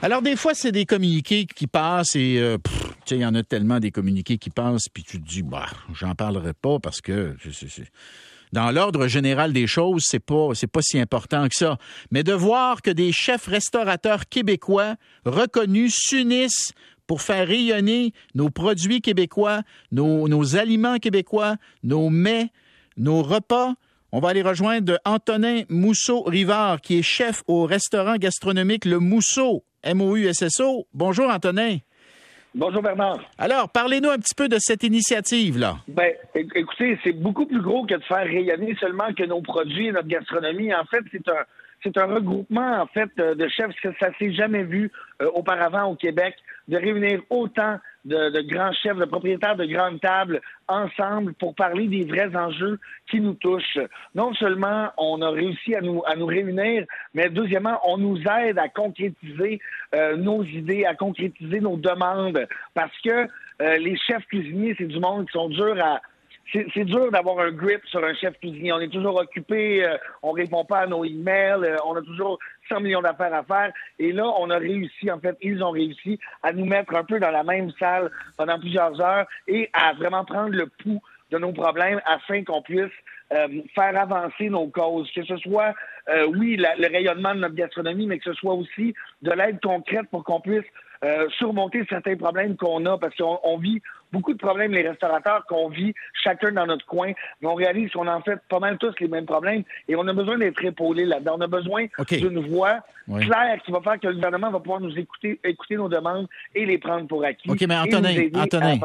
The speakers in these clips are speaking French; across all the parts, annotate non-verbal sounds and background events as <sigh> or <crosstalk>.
Alors, des fois, c'est des communiqués qui passent et euh, il y en a tellement des communiqués qui passent, puis tu te dis, bah, j'en parlerai pas parce que dans l'ordre général des choses, c'est pas c'est pas si important que ça. Mais de voir que des chefs restaurateurs québécois reconnus s'unissent pour faire rayonner nos produits québécois, nos, nos aliments québécois, nos mets, nos repas, on va aller rejoindre Antonin Mousseau-Rivard, qui est chef au restaurant gastronomique Le Mousseau, M-O-U-S-S-O. Bonjour, Antonin. Bonjour, Bernard. Alors, parlez-nous un petit peu de cette initiative-là. Ben, écoutez, c'est beaucoup plus gros que de faire rayonner seulement que nos produits et notre gastronomie. En fait, c'est un, c'est un regroupement, en fait, euh, de chefs que ça s'est jamais vu euh, auparavant au Québec, de réunir autant de, grands chefs, de propriétaires de grandes tables ensemble pour parler des vrais enjeux qui nous touchent. Non seulement on a réussi à nous, à nous réunir, mais deuxièmement, on nous aide à concrétiser euh, nos idées, à concrétiser nos demandes, parce que les chefs cuisiniers, c'est du monde qui sont durs à c'est dur d'avoir un grip sur un chef cuisinier. On est toujours occupé, euh, on répond pas à nos emails, euh, on a toujours 100 millions d'affaires à faire. Et là, on a réussi, en fait, ils ont réussi à nous mettre un peu dans la même salle pendant plusieurs heures et à vraiment prendre le pouls de nos problèmes afin qu'on puisse euh, faire avancer nos causes, que ce soit, oui, le rayonnement de notre gastronomie, mais que ce soit aussi de l'aide concrète pour qu'on puisse euh, surmonter certains problèmes qu'on a, parce qu'on vit beaucoup de problèmes, les restaurateurs, qu'on vit chacun dans notre coin. Mais on réalise qu'on a en fait pas mal tous les mêmes problèmes et on a besoin d'être épaulés là-dedans. On a besoin d'une voix claire qui va faire que le gouvernement va pouvoir nous écouter, écouter nos demandes et les prendre pour acquis. OK, mais Antonin, Antonin,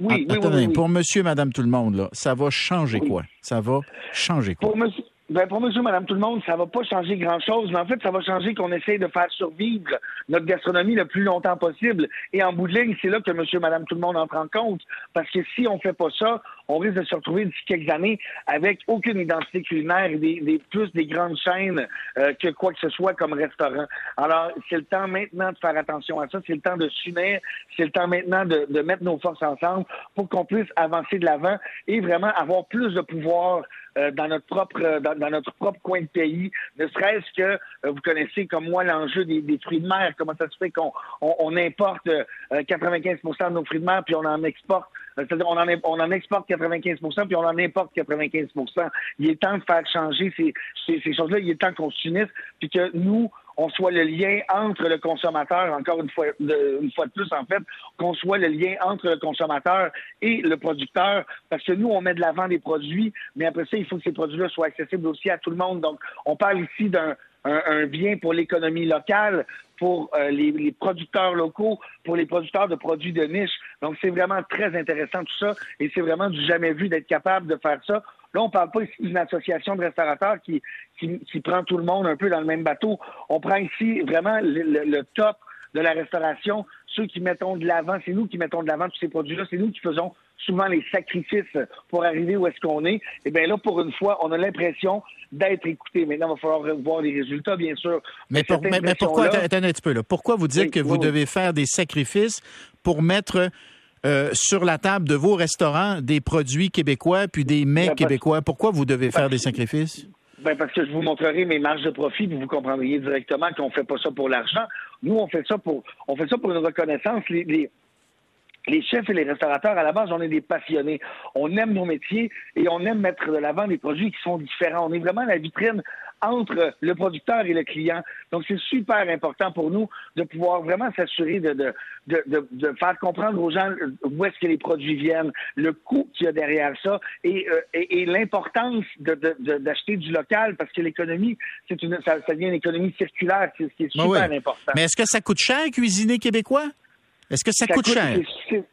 Oui, Antonin pour monsieur, madame, tout le monde, là, ça va changer quoi? Ça va changer quoi? Pour monsieur, ben pour monsieur, madame, tout le monde, ça va pas changer grand-chose, mais en fait, ça va changer qu'on essaye de faire survivre notre gastronomie le plus longtemps possible. Et en bout de ligne, c'est là que monsieur, madame, tout le monde entre en compte. Parce que si on fait pas ça, on risque de se retrouver d'ici quelques années avec aucune identité culinaire et des, plus des grandes chaînes euh, que quoi que ce soit comme restaurant. Alors, c'est le temps maintenant de faire attention à ça. C'est le temps de s'unir. C'est le temps maintenant de, de mettre nos forces ensemble pour qu'on puisse avancer de l'avant et vraiment avoir plus de pouvoir euh, dans notre propre euh, dans, notre propre coin de pays, ne serait-ce que euh, vous connaissez comme moi l'enjeu des, fruits de mer, comment ça se fait qu'on on, importe 95% de nos fruits de mer puis on en exporte. C'est-à-dire on en, on en exporte 95% puis on en importe 95% Il est temps de faire changer ces, ces, ces choses-là. Il est temps qu'on s'unisse puis que nous, on soit le lien entre le consommateur, encore une fois, de, une fois de plus en fait, qu'on soit le lien entre le consommateur et le producteur, parce que nous, on met de l'avant des produits, mais après ça, il faut que ces produits-là soient accessibles aussi à tout le monde. Donc, on parle ici d'un un, bien pour l'économie locale, pour euh, les, producteurs locaux, pour les producteurs de produits de niche. Donc, c'est vraiment très intéressant tout ça et c'est vraiment du jamais vu d'être capable de faire ça. Là, on ne parle pas ici d'une association de restaurateurs qui, qui, prend tout le monde un peu dans le même bateau. On prend ici vraiment le, top de la restauration, ceux qui mettons de l'avant, c'est nous qui mettons de l'avant tous ces produits-là, c'est nous qui faisons souvent les sacrifices pour arriver où est-ce qu'on est. Et eh bien là, pour une fois, on a l'impression d'être écouté. Maintenant, il va falloir voir les résultats, bien sûr. Mais, pourquoi, attendez un petit peu là, pourquoi vous dites que vous devez faire des sacrifices pour mettre euh, sur la table de vos restaurants des produits québécois puis des mets ben, québécois. Pourquoi vous devez faire des sacrifices? Ben parce que je vous montrerai mes marges de profit, vous comprendriez directement qu'on ne fait pas ça pour l'argent. Nous, on fait ça pour on fait ça pour une reconnaissance. Les, les, chefs et les restaurateurs, à la base, on est des passionnés. On aime nos métiers et on aime mettre de l'avant des produits qui sont différents. On est vraiment la vitrine entre le producteur et le client. Donc, c'est super important pour nous de pouvoir vraiment s'assurer de, de, de, de, faire comprendre aux gens où est-ce que les produits viennent, le coût qu'il y a derrière ça et, euh, et, l'importance d'acheter du local parce que l'économie, c'est une, ça, ça devient une économie circulaire, c'est ce qui est super important. Mais est-ce que ça coûte cher cuisiner québécois? Est-ce que ça, coûte, cher?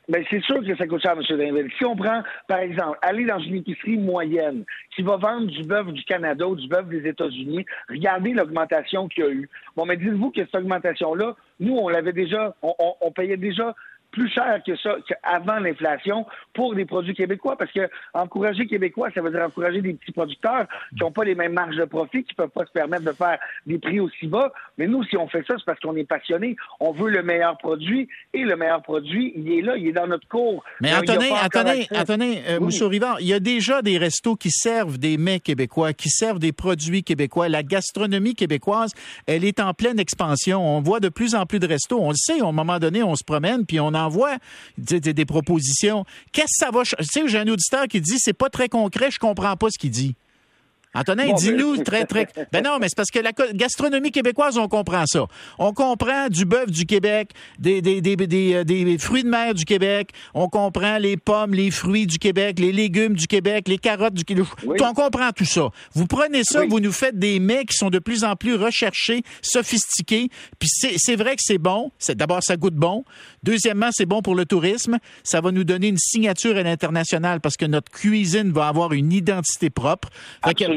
Ben, c'est sûr que ça coûte cher, M. Dainville. Si on prend, par exemple, aller dans une épicerie moyenne qui va vendre du bœuf du Canada ou du bœuf des États-Unis, regardez l'augmentation qu'il y a eu. Bon, mais dites-vous que cette augmentation-là, nous, on l'avait déjà, on, payait déjà plus cher que ça, qu'avant l'inflation pour des produits québécois. Parce que encourager québécois, ça veut dire encourager des petits producteurs qui n'ont pas les mêmes marges de profit, qui ne peuvent pas se permettre de faire des prix aussi bas. Mais nous, si on fait ça, c'est parce qu'on est passionné. On veut le meilleur produit et le meilleur produit, il est là, il est dans notre cours. Mais attendez, attendez, attendez, Mousseau-Rivard, il y a déjà des restos qui servent des mets québécois, qui servent des produits québécois. La gastronomie québécoise, elle est en pleine expansion. On voit de plus en plus de restos. On le sait, à un moment donné, on se promène, puis on envoie des, des, propositions. Qu'est-ce que ça va... Tu sais, j'ai un auditeur qui dit, c'est pas très concret, je comprends pas ce qu'il dit. Antonin, dis-nous très, très. <laughs> Ben non, mais c'est parce que la gastronomie québécoise, on comprend ça. On comprend du bœuf du Québec, des, des, des, euh, des, fruits de mer du Québec, on comprend les pommes, les fruits du Québec, les légumes du Québec, les carottes du Québec. On comprend tout ça. Vous prenez ça, vous nous faites des mets qui sont de plus en plus recherchés, sophistiqués. Puis c'est vrai que c'est bon. D'abord, ça goûte bon. Deuxièmement, c'est bon pour le tourisme. Ça va nous donner une signature à l'international parce que notre cuisine va avoir une identité propre.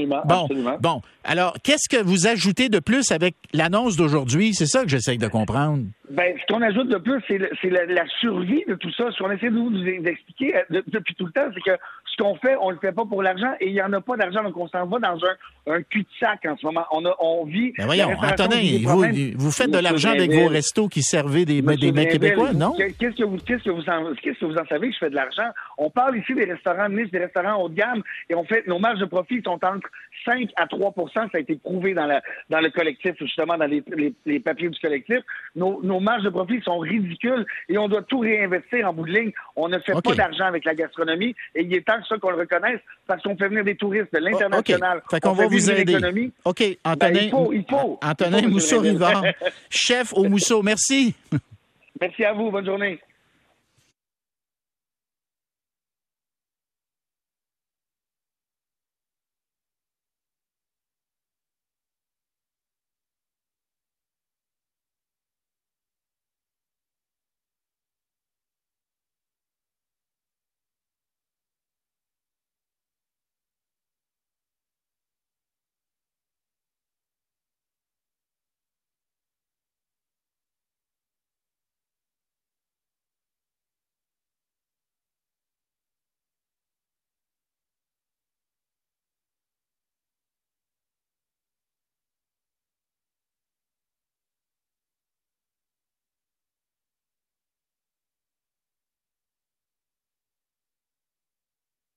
Bon, bon. Alors, qu'est-ce que vous ajoutez de plus avec l'annonce d'aujourd'hui? C'est ça que j'essaye de comprendre. Ben, ce qu'on ajoute de plus, c'est la, survie de tout ça. Ce qu'on essaie de vous expliquer euh, depuis tout le temps, c'est que qu'on fait, on le fait pas pour l'argent et il n'y en a pas d'argent, donc on s'en va dans un, un cul-de-sac en ce moment. On, a, on vit. Ben voyons, Antonin, vous, vous, faites de l'argent avec vos restos qui servaient des, des mecs québécois, non? Qu'est-ce que vous, qu'est-ce que vous en, qu'est-ce que vous en savez que je fais de l'argent? On parle ici des restaurants de niche, des restaurants haut de gamme et on fait, nos marges de profit sont entre 5 à 3 Ça a été prouvé dans, la, dans le collectif, justement, dans les, les, papiers du collectif. Nos, nos marges de profit sont ridicules et on doit tout réinvestir en bout de ligne. On ne fait pas d'argent avec la gastronomie et il est temps que ça qu'on le reconnaisse parce qu'on fait venir des touristes de l'international. Fait qu'on va vous aider. OK, ben, Antonin, il faut, il faut, Antonin Mousseau-Rivard, <laughs> chef au Mousseau. Merci. Merci à vous. Bonne journée.